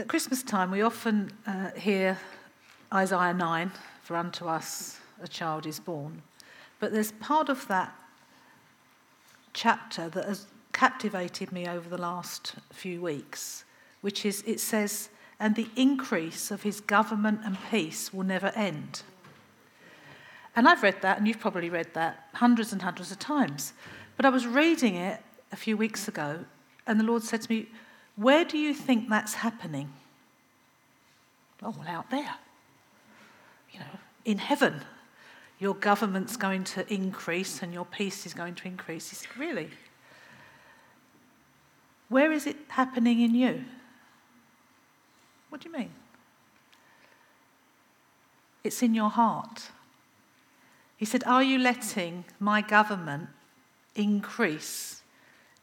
At Christmas time, we often uh, hear Isaiah 9 For unto us a child is born. But there's part of that chapter that has captivated me over the last few weeks, which is it says, And the increase of his government and peace will never end. And I've read that, and you've probably read that hundreds and hundreds of times. But I was reading it a few weeks ago, and the Lord said to me, Where do you think that's happening? Oh, well, out there. You know, in heaven. Your government's going to increase and your peace is going to increase. He said, Really? Where is it happening in you? What do you mean? It's in your heart. He said, Are you letting my government increase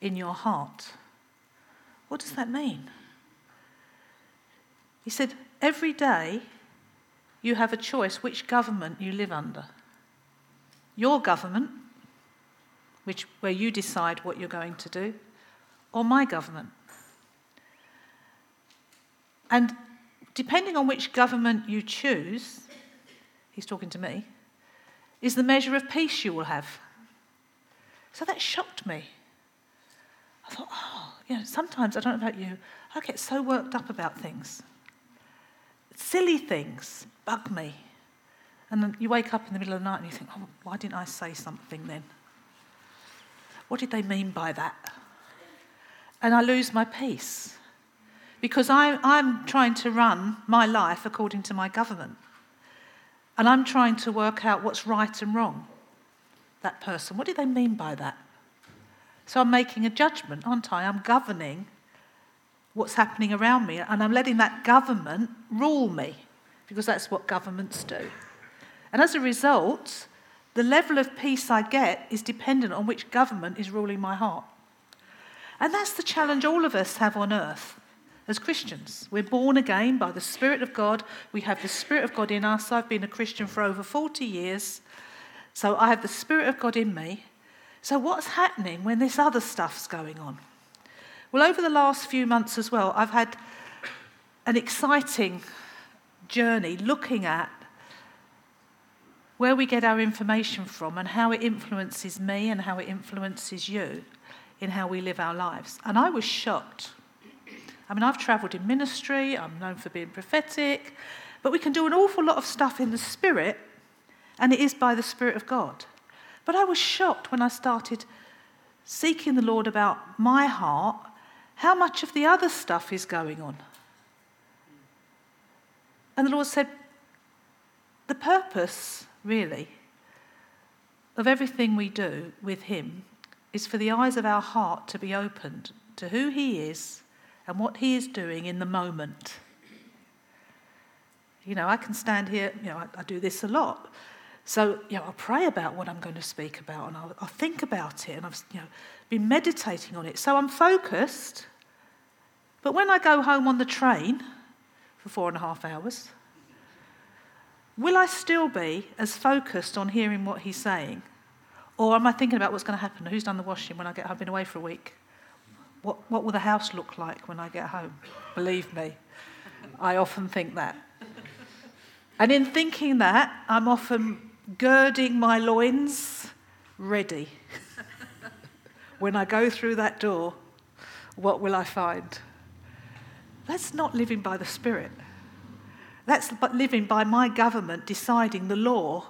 in your heart? What does that mean? He said, Every day you have a choice which government you live under. Your government, which, where you decide what you're going to do, or my government. And depending on which government you choose, he's talking to me, is the measure of peace you will have. So that shocked me. I thought, oh, you know, sometimes, I don't know about you, I get so worked up about things. Silly things bug me. And then you wake up in the middle of the night and you think, oh, why didn't I say something then? What did they mean by that? And I lose my peace because I, I'm trying to run my life according to my government. And I'm trying to work out what's right and wrong. That person, what do they mean by that? So I'm making a judgment, aren't I? I'm governing what's happening around me, and I'm letting that government rule me, because that's what governments do. And as a result, the level of peace I get is dependent on which government is ruling my heart. And that's the challenge all of us have on earth as Christians. We're born again by the Spirit of God. We have the Spirit of God in us. I've been a Christian for over 40 years, so I have the Spirit of God in me. So, what's happening when this other stuff's going on? Well, over the last few months as well, I've had an exciting journey looking at where we get our information from and how it influences me and how it influences you in how we live our lives. And I was shocked I mean, I've travelled in ministry, I'm known for being prophetic, but we can do an awful lot of stuff in the Spirit, and it is by the Spirit of God. But I was shocked when I started seeking the Lord about my heart, how much of the other stuff is going on. And the Lord said, the purpose, really, of everything we do with Him is for the eyes of our heart to be opened to who He is and what He is doing in the moment. You know, I can stand here, you know, I, I do this a lot. So, you know, I'll pray about what I'm going to speak about and I'll, I'll think about it and I've, you know, been meditating on it. So I'm focused. But when I go home on the train for four and a half hours, will I still be as focused on hearing what he's saying? Or am I thinking about what's going to happen? Who's done the washing when I get home? I've been away for a week. What, what will the house look like when I get home? Believe me, I often think that. And in thinking that, I'm often girding my loins ready. when I go through that door, what will I find? That's not living by the Spirit. That's living by my government deciding the law.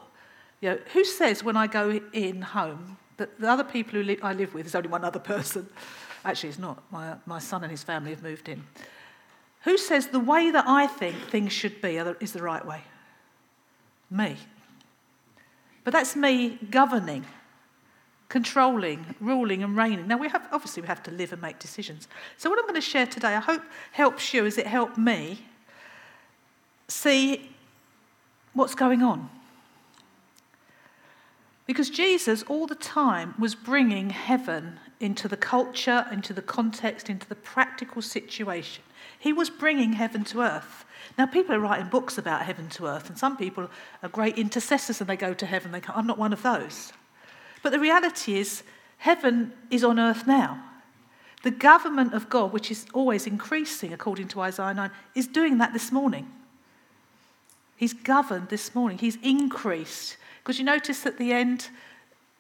You know, who says when I go in home that the other people who li- I live with is only one other person? Actually, it's not. My, my son and his family have moved in. Who says the way that I think things should be is the right way? Me. But that's me governing, controlling, ruling, and reigning. Now, we have, obviously, we have to live and make decisions. So, what I'm going to share today, I hope helps you as it helped me see what's going on. Because Jesus, all the time, was bringing heaven into the culture, into the context, into the practical situation. He was bringing heaven to earth. Now, people are writing books about heaven to earth, and some people are great intercessors and they go to heaven. They I'm not one of those. But the reality is, heaven is on earth now. The government of God, which is always increasing according to Isaiah 9, is doing that this morning. He's governed this morning, He's increased. Because you notice at the end,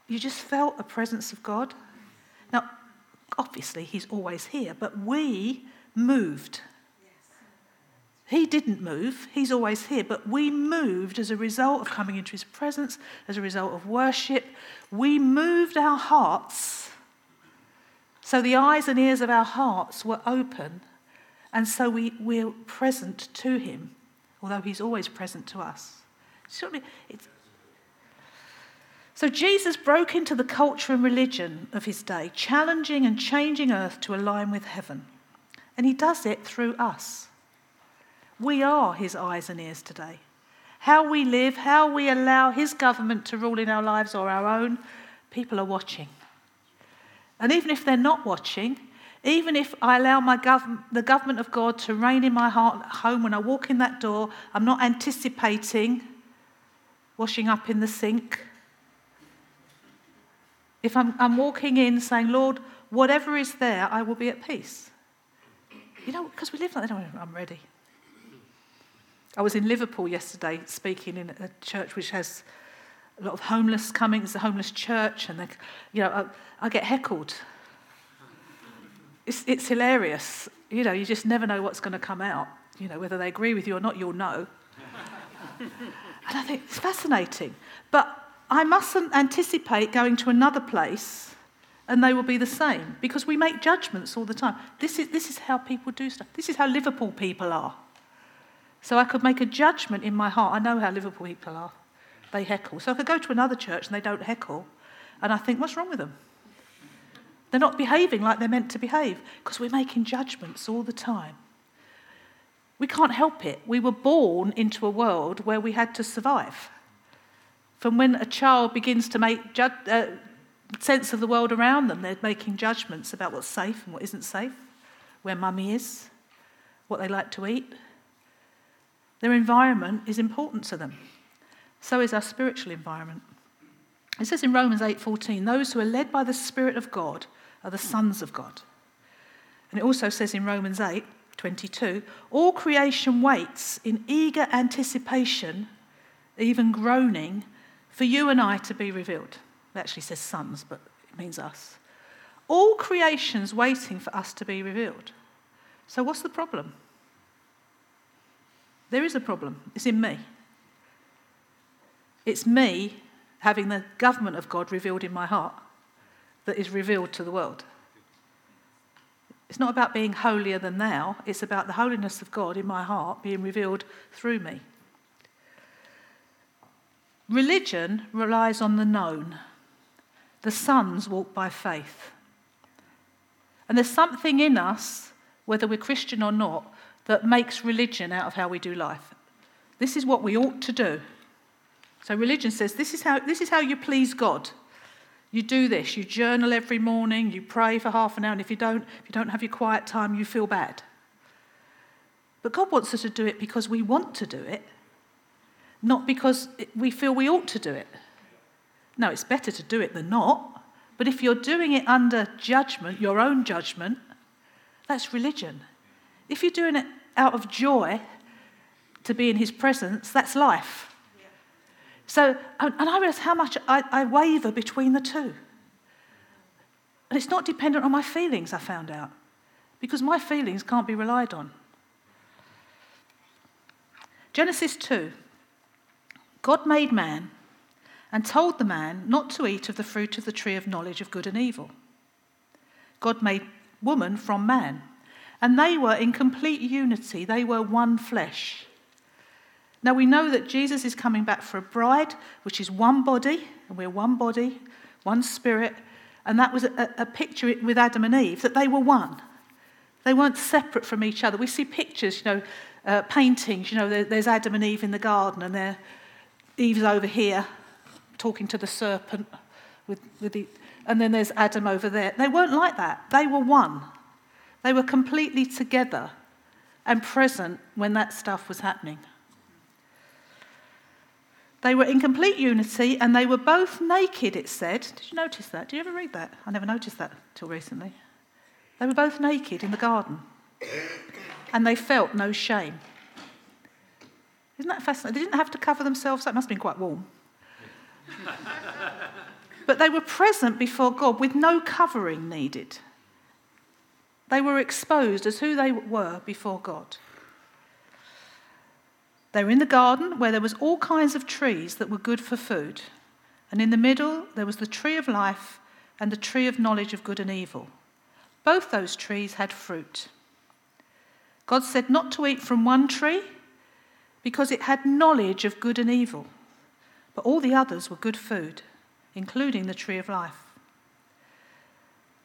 you just felt a presence of God. Now, obviously, He's always here, but we moved. He didn't move, he's always here, but we moved as a result of coming into his presence, as a result of worship. We moved our hearts. So the eyes and ears of our hearts were open, and so we, we're present to him, although he's always present to us. So Jesus broke into the culture and religion of his day, challenging and changing earth to align with heaven. And he does it through us. We are his eyes and ears today. How we live, how we allow his government to rule in our lives or our own, people are watching. And even if they're not watching, even if I allow gov- the government of God to reign in my heart at home when I walk in that door, I'm not anticipating washing up in the sink. If I'm, I'm walking in saying, Lord, whatever is there, I will be at peace. You know, because we live like that, I'm ready. I was in Liverpool yesterday speaking in a church which has a lot of homeless coming. It's a homeless church, and they, you know, I, I get heckled. It's, it's hilarious. You know, you just never know what's going to come out. You know, whether they agree with you or not, you'll know. and I think it's fascinating. But I mustn't anticipate going to another place and they will be the same because we make judgments all the time. This is, this is how people do stuff. This is how Liverpool people are. So I could make a judgment in my heart. I know how Liverpool people are. They heckle. So I could go to another church and they don't heckle. And I think, what's wrong with them? They're not behaving like they're meant to behave because we're making judgments all the time. We can't help it. We were born into a world where we had to survive. From when a child begins to make ju- uh, sense of the world around them, they're making judgments about what's safe and what isn't safe, where mummy is, what they like to eat, their environment is important to them. So is our spiritual environment. It says in Romans 8:14, those who are led by the Spirit of God are the sons of God. And it also says in Romans 8:22, all creation waits in eager anticipation, even groaning, for you and I to be revealed. It actually says sons, but it means us. All creation's waiting for us to be revealed. So what's the problem? There is a problem. It's in me. It's me having the government of God revealed in my heart that is revealed to the world. It's not about being holier than thou, it's about the holiness of God in my heart being revealed through me. Religion relies on the known. The sons walk by faith. And there's something in us, whether we're Christian or not, that makes religion out of how we do life. This is what we ought to do. So religion says this is how, this is how you please God. You do this. You journal every morning. You pray for half an hour. And if you don't, if you don't have your quiet time, you feel bad. But God wants us to do it because we want to do it, not because we feel we ought to do it. No, it's better to do it than not. But if you're doing it under judgment, your own judgment, that's religion. If you're doing it out of joy to be in his presence, that's life. So, and I realize how much I, I waver between the two. And it's not dependent on my feelings, I found out, because my feelings can't be relied on. Genesis 2 God made man and told the man not to eat of the fruit of the tree of knowledge of good and evil. God made woman from man and they were in complete unity, they were one flesh. Now we know that Jesus is coming back for a bride, which is one body, and we're one body, one spirit. And that was a, a picture with Adam and Eve, that they were one. They weren't separate from each other. We see pictures, you know, uh, paintings, you know, there, there's Adam and Eve in the garden, and there, Eve's over here talking to the serpent, with, with the, and then there's Adam over there. They weren't like that. They were one. They were completely together and present when that stuff was happening. They were in complete unity and they were both naked, it said. Did you notice that? Did you ever read that? I never noticed that till recently. They were both naked in the garden, and they felt no shame. Isn't that fascinating? They didn't have to cover themselves, that must have been quite warm. But they were present before God with no covering needed. They were exposed as who they were before God. They were in the garden where there was all kinds of trees that were good for food. And in the middle there was the tree of life and the tree of knowledge of good and evil. Both those trees had fruit. God said not to eat from one tree because it had knowledge of good and evil, but all the others were good food, including the tree of life.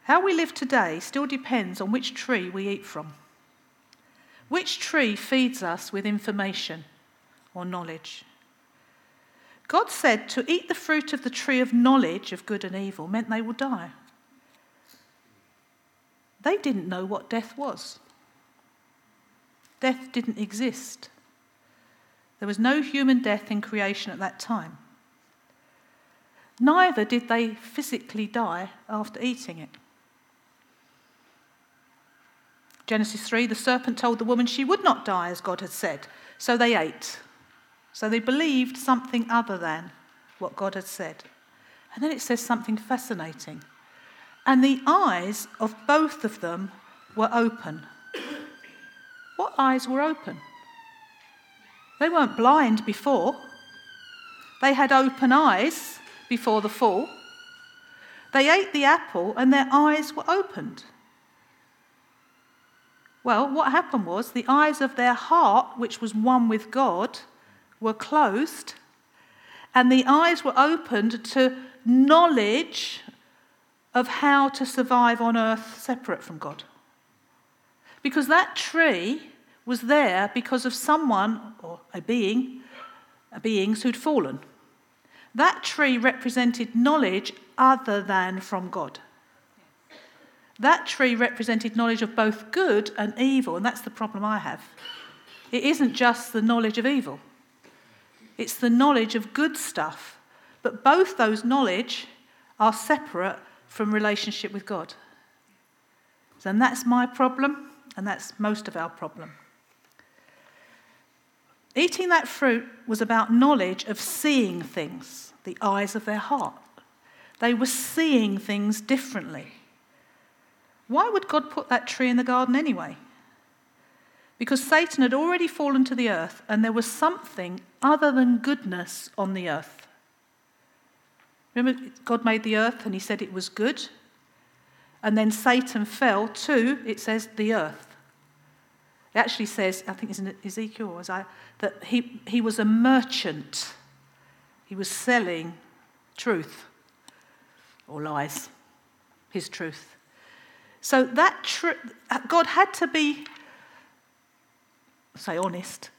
How we live today still depends on which tree we eat from. Which tree feeds us with information or knowledge? God said to eat the fruit of the tree of knowledge of good and evil meant they would die. They didn't know what death was. Death didn't exist. There was no human death in creation at that time. Neither did they physically die after eating it. Genesis 3 the serpent told the woman she would not die as God had said, so they ate. So they believed something other than what God had said. And then it says something fascinating. And the eyes of both of them were open. What eyes were open? They weren't blind before. They had open eyes before the fall. They ate the apple and their eyes were opened. Well, what happened was the eyes of their heart, which was one with God, were closed, and the eyes were opened to knowledge of how to survive on earth separate from God. Because that tree was there because of someone or a being, a beings who'd fallen. That tree represented knowledge other than from God. That tree represented knowledge of both good and evil, and that's the problem I have. It isn't just the knowledge of evil, it's the knowledge of good stuff. But both those knowledge are separate from relationship with God. And that's my problem, and that's most of our problem. Eating that fruit was about knowledge of seeing things, the eyes of their heart. They were seeing things differently. Why would God put that tree in the garden anyway? Because Satan had already fallen to the earth and there was something other than goodness on the earth. Remember, God made the earth and he said it was good. And then Satan fell to, it says, the earth. It actually says, I think it's in Ezekiel, that he, he was a merchant. He was selling truth or lies, his truth. So that tr- God had to be, say, honest.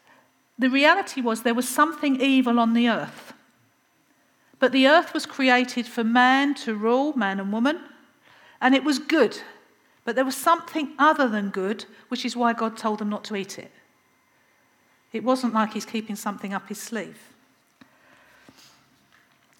The reality was there was something evil on the earth. But the earth was created for man to rule, man and woman, and it was good. But there was something other than good, which is why God told them not to eat it. It wasn't like he's keeping something up his sleeve.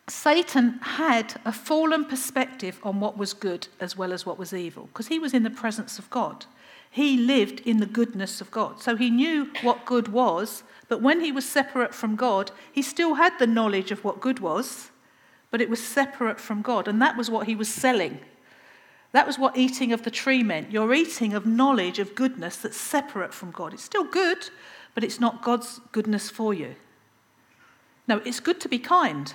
Satan had a fallen perspective on what was good as well as what was evil, because he was in the presence of God. He lived in the goodness of God. So he knew what good was, but when he was separate from God, he still had the knowledge of what good was, but it was separate from God. And that was what he was selling that was what eating of the tree meant. You're eating of knowledge of goodness that's separate from God. It's still good, but it's not God's goodness for you. No, it's good to be kind.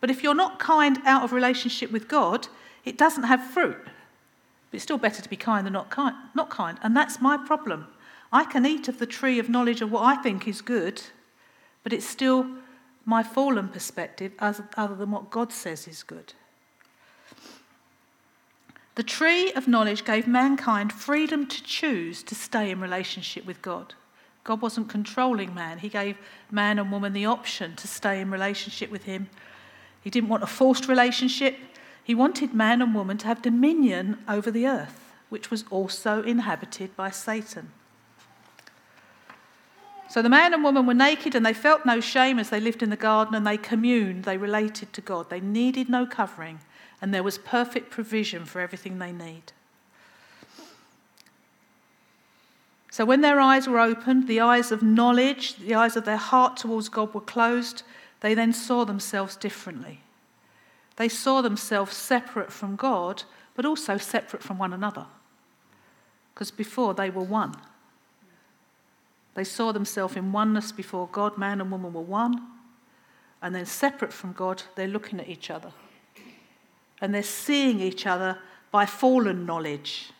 But if you're not kind out of relationship with God, it doesn't have fruit. But it's still better to be kind than not kind, not kind. And that's my problem. I can eat of the tree of knowledge of what I think is good, but it's still my fallen perspective other than what God says is good. The tree of knowledge gave mankind freedom to choose to stay in relationship with God. God wasn't controlling man, He gave man and woman the option to stay in relationship with Him. He didn't want a forced relationship, He wanted man and woman to have dominion over the earth, which was also inhabited by Satan. So the man and woman were naked and they felt no shame as they lived in the garden and they communed, they related to God. They needed no covering and there was perfect provision for everything they need. So when their eyes were opened, the eyes of knowledge, the eyes of their heart towards God were closed, they then saw themselves differently. They saw themselves separate from God, but also separate from one another. Because before they were one. They saw themselves in oneness before God, man and woman were one. And then separate from God, they're looking at each other. And they're seeing each other by fallen knowledge.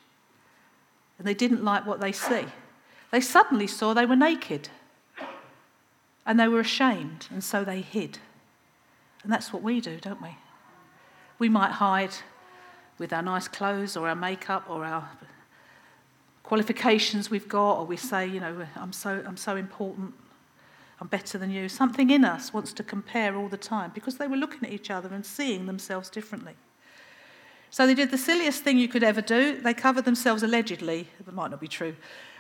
And they didn't like what they see they suddenly saw they were naked and they were ashamed, and so they hid. And that's what we do, don't we? We might hide with our nice clothes or our makeup or our qualifications we've got, or we say, you know, I'm so, I'm so important, I'm better than you. Something in us wants to compare all the time because they were looking at each other and seeing themselves differently. So they did the silliest thing you could ever do. They covered themselves allegedly, it might not be true,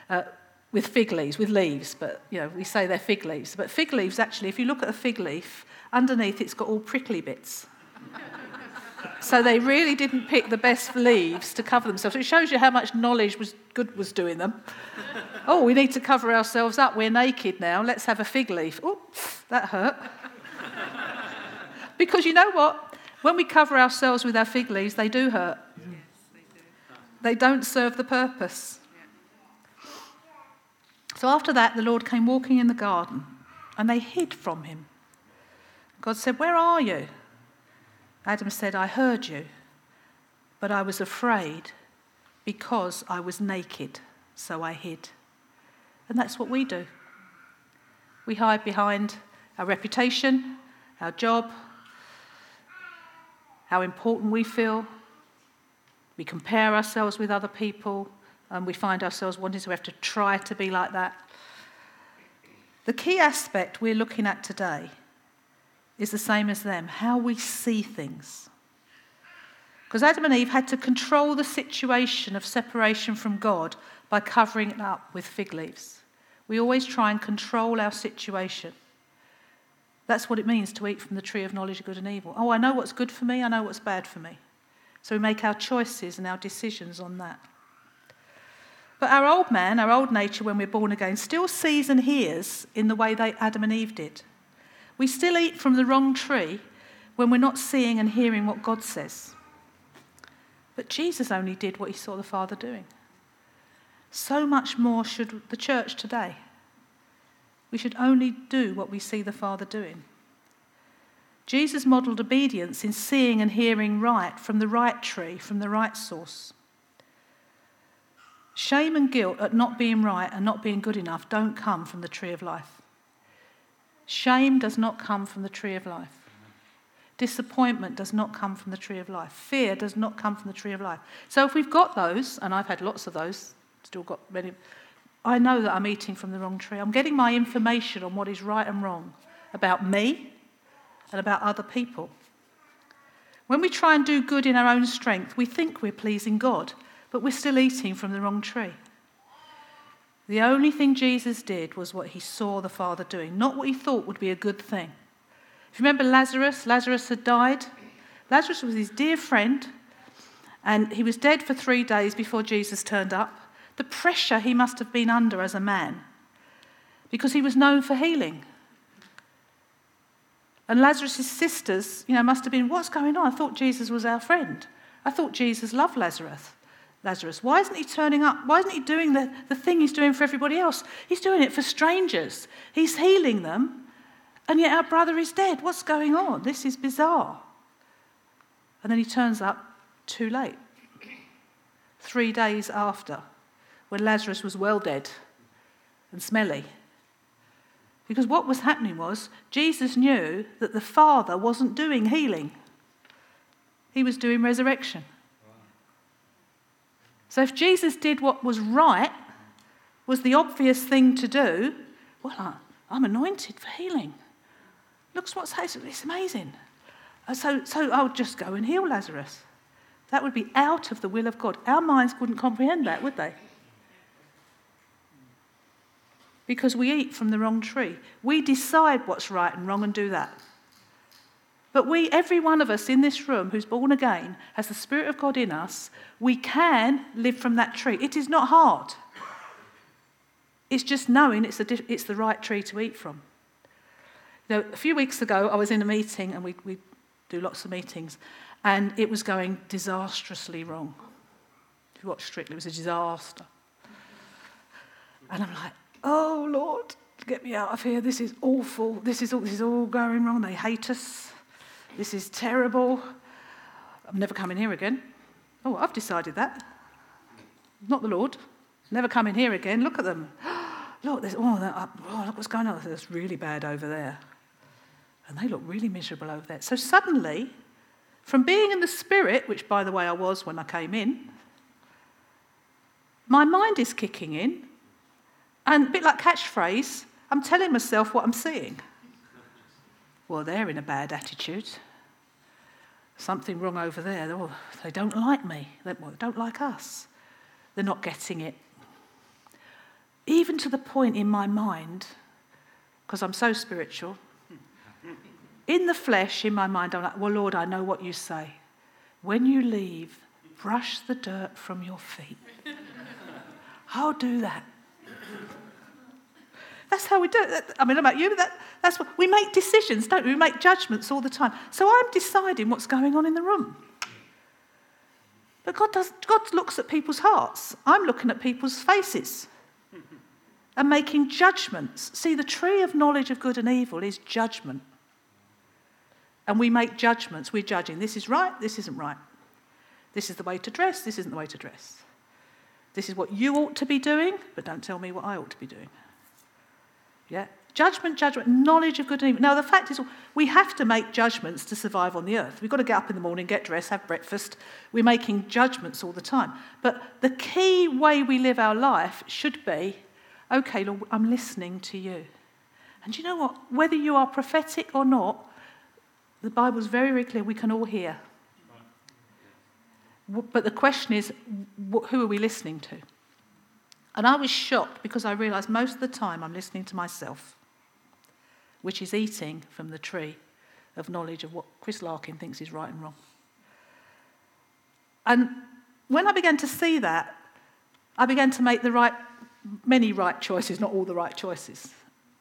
uh, with fig leaves, with leaves, but you know, we say they're fig leaves. But fig leaves, actually, if you look at a fig leaf, underneath it's got all prickly bits. so they really didn't pick the best leaves to cover themselves. It shows you how much knowledge was good was doing them. oh, we need to cover ourselves up. We're naked now. Let's have a fig leaf. Oh, that hurt. because you know what? When we cover ourselves with our fig leaves, they do hurt. Yes, they, do. they don't serve the purpose. So after that, the Lord came walking in the garden, and they hid from him. God said, Where are you? Adam said, I heard you, but I was afraid because I was naked, so I hid. And that's what we do. We hide behind our reputation, our job, how important we feel. We compare ourselves with other people and we find ourselves wanting to have to try to be like that. The key aspect we're looking at today is the same as them how we see things. Because Adam and Eve had to control the situation of separation from God by covering it up with fig leaves. We always try and control our situation. That's what it means to eat from the tree of knowledge of good and evil. Oh, I know what's good for me, I know what's bad for me. So we make our choices and our decisions on that. But our old man, our old nature, when we're born again, still sees and hears in the way that Adam and Eve did. We still eat from the wrong tree when we're not seeing and hearing what God says. But Jesus only did what he saw the Father doing. So much more should the church today. We should only do what we see the Father doing. Jesus modelled obedience in seeing and hearing right from the right tree, from the right source. Shame and guilt at not being right and not being good enough don't come from the tree of life. Shame does not come from the tree of life. Disappointment does not come from the tree of life. Fear does not come from the tree of life. So if we've got those, and I've had lots of those, still got many, I know that I'm eating from the wrong tree. I'm getting my information on what is right and wrong about me and about other people. When we try and do good in our own strength, we think we're pleasing God but we're still eating from the wrong tree. The only thing Jesus did was what he saw the Father doing, not what he thought would be a good thing. If you remember Lazarus, Lazarus had died. Lazarus was his dear friend, and he was dead for three days before Jesus turned up. The pressure he must have been under as a man, because he was known for healing. And Lazarus' sisters, you know, must have been, what's going on? I thought Jesus was our friend. I thought Jesus loved Lazarus. Lazarus? Why isn't he turning up? Why isn't he doing the, the thing he's doing for everybody else? He's doing it for strangers. He's healing them, and yet our brother is dead. What's going on? This is bizarre. And then he turns up too late. Three days after, when Lazarus was well dead and smelly. Because what was happening was Jesus knew that the Father wasn't doing healing, he was doing resurrection. So if Jesus did what was right, was the obvious thing to do, well, I'm anointed for healing. Looks what's happening. It's amazing. Uh, so, so I'll just go and heal Lazarus. That would be out of the will of God. Our minds wouldn't comprehend that, would they? Because we eat from the wrong tree. We decide what's right and wrong and do that. But we, every one of us in this room who's born again, has the Spirit of God in us, we can live from that tree. It is not hard. It's just knowing it's, a, it's the right tree to eat from. You know, a few weeks ago, I was in a meeting, and we, we do lots of meetings, and it was going disastrously wrong. If you watch Strictly, it was a disaster. And I'm like, oh, Lord, get me out of here. This is awful. This is all, this is all going wrong. They hate us. This is terrible. I'm never coming here again. Oh, I've decided that. Not the Lord. Never coming here again. Look at them. Look, there's, oh, that, oh, look what's going on. It's really bad over there. And they look really miserable over there. So suddenly, from being in the spirit, which by the way I was when I came in, my mind is kicking in. And a bit like catchphrase, I'm telling myself what I'm seeing. Well, they're in a bad attitude. Something wrong over there. Oh, they don't like me. They don't like us. They're not getting it even to the point in my mind, because I'm so spiritual, in the flesh, in my mind, I'm like, well, Lord, I know what you say. When you leave, brush the dirt from your feet. I'll do that. That's how we do it. I mean, about you, that, that's what we make decisions, don't we? We make judgments all the time. So I'm deciding what's going on in the room. But God, does, God looks at people's hearts. I'm looking at people's faces and making judgments. See, the tree of knowledge of good and evil is judgment. And we make judgments. We're judging this is right, this isn't right. This is the way to dress, this isn't the way to dress. This is what you ought to be doing, but don't tell me what I ought to be doing. Yeah? Judgment, judgment, knowledge of good and evil. Now, the fact is, we have to make judgments to survive on the earth. We've got to get up in the morning, get dressed, have breakfast. We're making judgments all the time. But the key way we live our life should be okay, Lord, I'm listening to you. And you know what? Whether you are prophetic or not, the Bible's very, very clear. We can all hear. But the question is, who are we listening to? And I was shocked because I realized most of the time I'm listening to myself, which is eating from the tree of knowledge of what Chris Larkin thinks is right and wrong. And when I began to see that, I began to make the right many right choices, not all the right choices.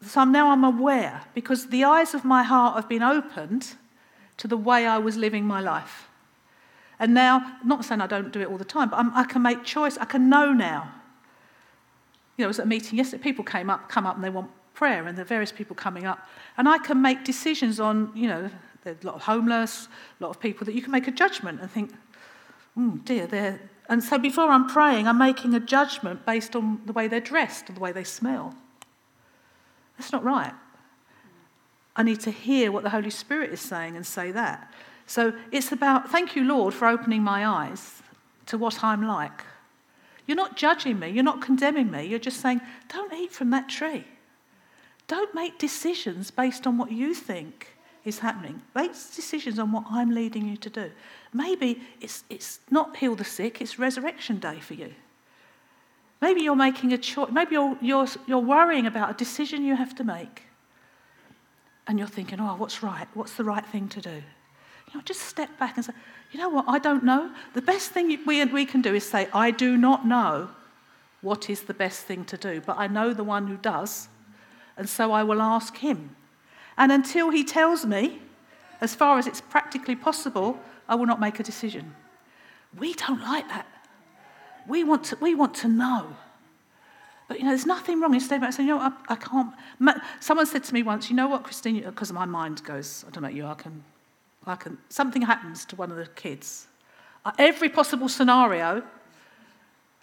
So now I'm aware because the eyes of my heart have been opened to the way I was living my life. And now, not saying I don't do it all the time, but I'm, i can make choice. I can know now. You know, I was at a meeting yesterday. People came up, come up, and they want prayer, and there are various people coming up, and I can make decisions on. You know, there's a lot of homeless, a lot of people that you can make a judgment and think, oh dear, they're and so before I'm praying, I'm making a judgment based on the way they're dressed or the way they smell. That's not right. I need to hear what the Holy Spirit is saying and say that. So it's about, thank you, Lord, for opening my eyes to what I'm like. You're not judging me, you're not condemning me, you're just saying, don't eat from that tree. Don't make decisions based on what you think is happening. Make decisions on what I'm leading you to do. Maybe it's, it's not heal the sick, it's resurrection day for you. Maybe you're making a choice, maybe you're, you're, you're worrying about a decision you have to make. And you're thinking, oh, what's right? What's the right thing to do? You know, just step back and say, you know what, I don't know. The best thing we, we can do is say, I do not know what is the best thing to do, but I know the one who does, and so I will ask him. And until he tells me, as far as it's practically possible, I will not make a decision. We don't like that. We want to, we want to know. But you know, there's nothing wrong in staying back and saying, you know, I, I can't. Someone said to me once, you know what, Christine, because my mind goes, I don't know you, I can, I can. Something happens to one of the kids. Uh, every possible scenario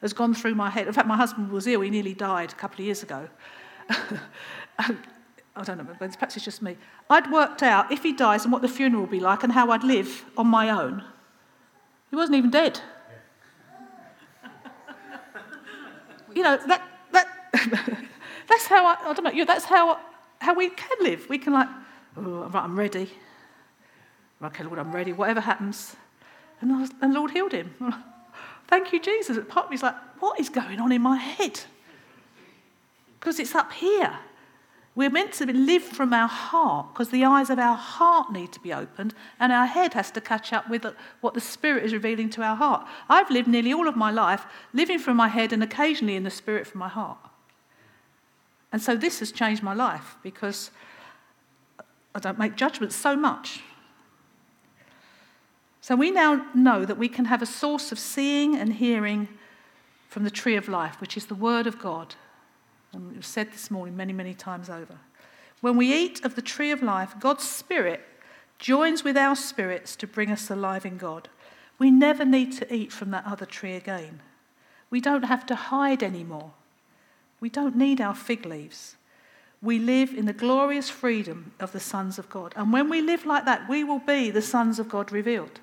has gone through my head. In fact, my husband was ill; he nearly died a couple of years ago. I don't know, perhaps it's just me. I'd worked out if he dies and what the funeral would be like and how I'd live on my own. He wasn't even dead. you know, that, that that's how I, I don't know, you know, that's how, how we can live. We can like, oh, right, I'm ready. Okay, Lord, I'm ready. Whatever happens. And, and Lord healed him. Thank you, Jesus. Part of like, what is going on in my head? Because it's up here. We're meant to live from our heart because the eyes of our heart need to be opened and our head has to catch up with what the Spirit is revealing to our heart. I've lived nearly all of my life living from my head and occasionally in the Spirit from my heart. And so this has changed my life because I don't make judgments so much. So we now know that we can have a source of seeing and hearing from the tree of life, which is the Word of God. And we've said this morning many, many times over. When we eat of the tree of life, God's Spirit joins with our spirits to bring us alive in God. We never need to eat from that other tree again. We don't have to hide anymore. We don't need our fig leaves. We live in the glorious freedom of the sons of God. And when we live like that, we will be the sons of God revealed.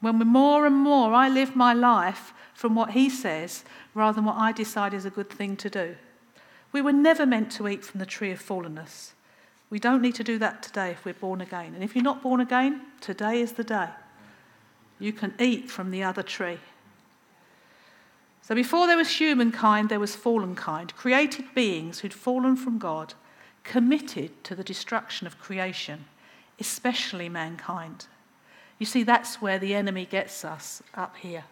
When more and more I live my life from what He says rather than what I decide is a good thing to do. We were never meant to eat from the tree of fallenness. We don't need to do that today if we're born again. And if you're not born again, today is the day. You can eat from the other tree. So before there was humankind, there was fallen kind, created beings who'd fallen from God, committed to the destruction of creation, especially mankind. You see, that's where the enemy gets us up here.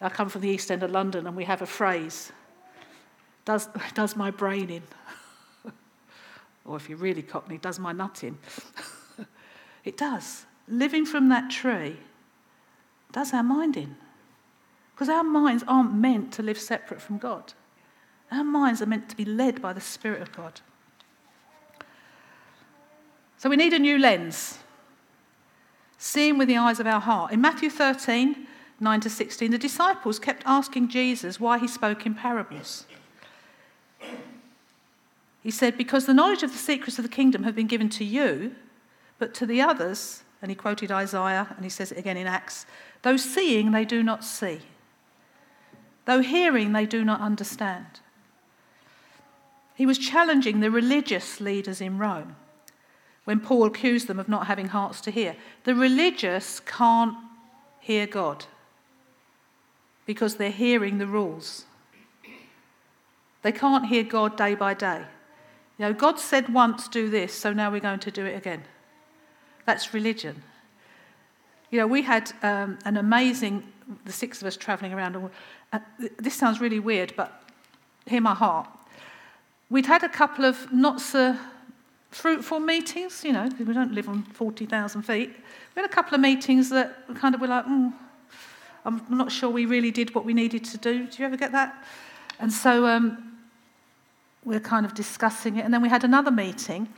I come from the East End of London and we have a phrase does, does my brain in? or if you're really cockney, does my nut in? it does. Living from that tree does our mind in. Because our minds aren't meant to live separate from God. Our minds are meant to be led by the Spirit of God. So we need a new lens seeing with the eyes of our heart. In Matthew 13, 9 to 16, the disciples kept asking Jesus why he spoke in parables. He said, Because the knowledge of the secrets of the kingdom have been given to you, but to the others, and he quoted Isaiah, and he says it again in Acts, though seeing, they do not see, though hearing, they do not understand. He was challenging the religious leaders in Rome when Paul accused them of not having hearts to hear. The religious can't hear God because they're hearing the rules. They can't hear God day by day. You know, God said once, do this, so now we're going to do it again. That's religion. You know, we had um, an amazing, the six of us travelling around. Uh, this sounds really weird, but hear my heart. We'd had a couple of not so fruitful meetings, you know, we don't live on 40,000 feet. We had a couple of meetings that kind of were like, mm, I'm not sure we really did what we needed to do. Do you ever get that? And so um, we're kind of discussing it. And then we had another meeting.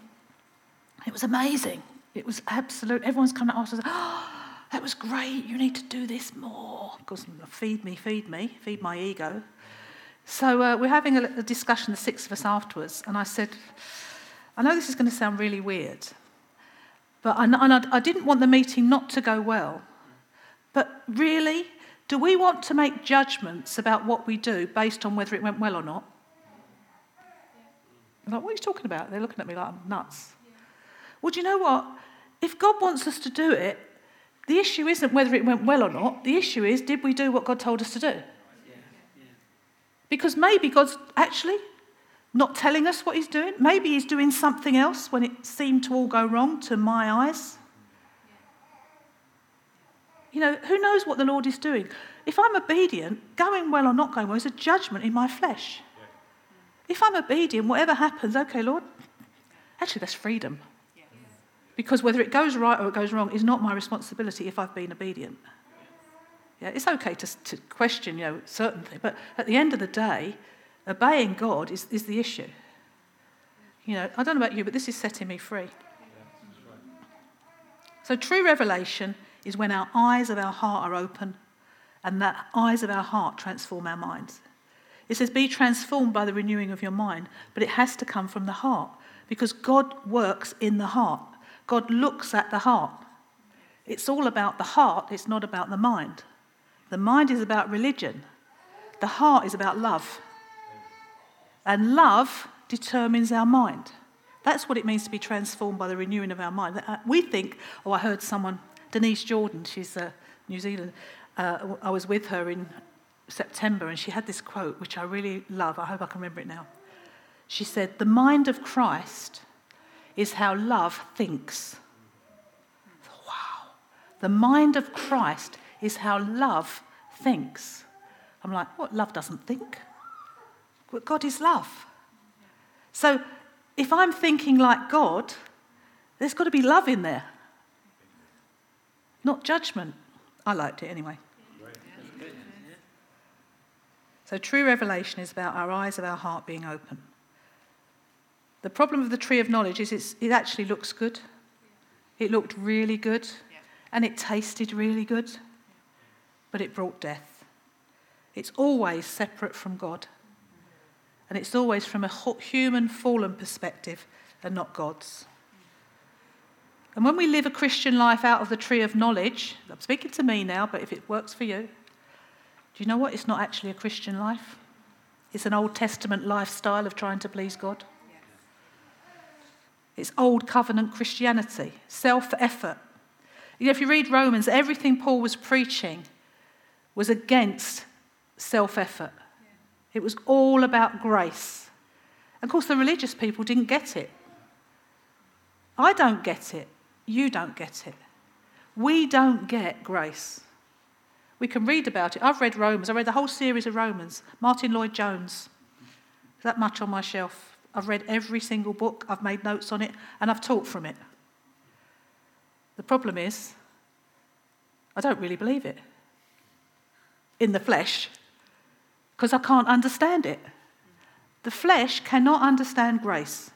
It was amazing. It was absolute. Everyone's kind of asked us, oh, that was great. You need to do this more. Because feed me, feed me, feed my ego. So uh, we're having a, a discussion, the six of us afterwards. And I said, I know this is going to sound really weird, but I, and I, I didn't want the meeting not to go well. But really, do we want to make judgments about what we do based on whether it went well or not? I'm like, what are you talking about? They're looking at me like I'm nuts. Well, do you know what? If God wants us to do it, the issue isn't whether it went well or not. The issue is, did we do what God told us to do? Because maybe God's actually not telling us what he's doing. Maybe he's doing something else when it seemed to all go wrong to my eyes. You know, who knows what the Lord is doing? If I'm obedient, going well or not going well is a judgment in my flesh. If I'm obedient, whatever happens, okay, Lord, actually, that's freedom. Because whether it goes right or it goes wrong is not my responsibility if I've been obedient. Yeah, it's okay to, to question, you know, certain things, but at the end of the day, Obeying God is, is the issue. You know, I don't know about you, but this is setting me free. So, true revelation is when our eyes of our heart are open and that eyes of our heart transform our minds. It says, be transformed by the renewing of your mind, but it has to come from the heart because God works in the heart. God looks at the heart. It's all about the heart, it's not about the mind. The mind is about religion, the heart is about love. And love determines our mind. That's what it means to be transformed by the renewing of our mind. Uh, we think, oh, I heard someone, Denise Jordan, she's a uh, New Zealand, uh, I was with her in September and she had this quote, which I really love. I hope I can remember it now. She said, The mind of Christ is how love thinks. Wow. The mind of Christ is how love thinks. I'm like, what? Love doesn't think? But God is love. So if I'm thinking like God, there's got to be love in there, not judgment. I liked it anyway. So, true revelation is about our eyes of our heart being open. The problem of the tree of knowledge is it actually looks good. It looked really good. And it tasted really good. But it brought death. It's always separate from God. And it's always from a human fallen perspective and not God's. And when we live a Christian life out of the tree of knowledge, I'm speaking to me now, but if it works for you, do you know what? It's not actually a Christian life. It's an Old Testament lifestyle of trying to please God. It's old covenant Christianity, self effort. You know, if you read Romans, everything Paul was preaching was against self effort. It was all about grace. Of course, the religious people didn't get it. I don't get it. You don't get it. We don't get grace. We can read about it. I've read Romans. I read the whole series of Romans. Martyn Lloyd-Jones. That much on my shelf. I've read every single book, I've made notes on it, and I've taught from it. The problem is, I don't really believe it in the flesh because I can't understand it. The flesh cannot understand grace.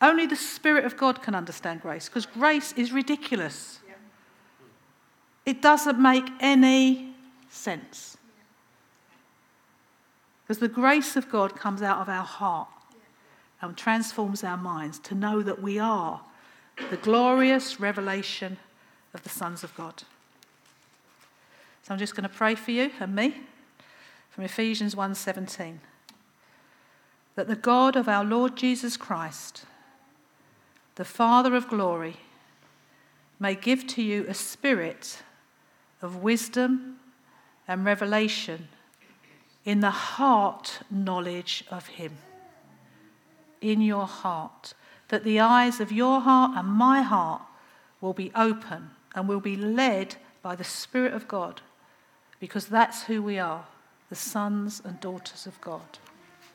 Only the Spirit of God can understand grace because grace is ridiculous. It doesn't make any sense. Because the grace of God comes out of our heart and transforms our minds to know that we are the glorious revelation of the sons of God. So I'm just going to pray for you and me from Ephesians 1:17 that the God of our Lord Jesus Christ the Father of glory may give to you a spirit of wisdom and revelation in the heart knowledge of him. In your heart, that the eyes of your heart and my heart will be open and will be led by the Spirit of God, because that's who we are, the sons and daughters of God.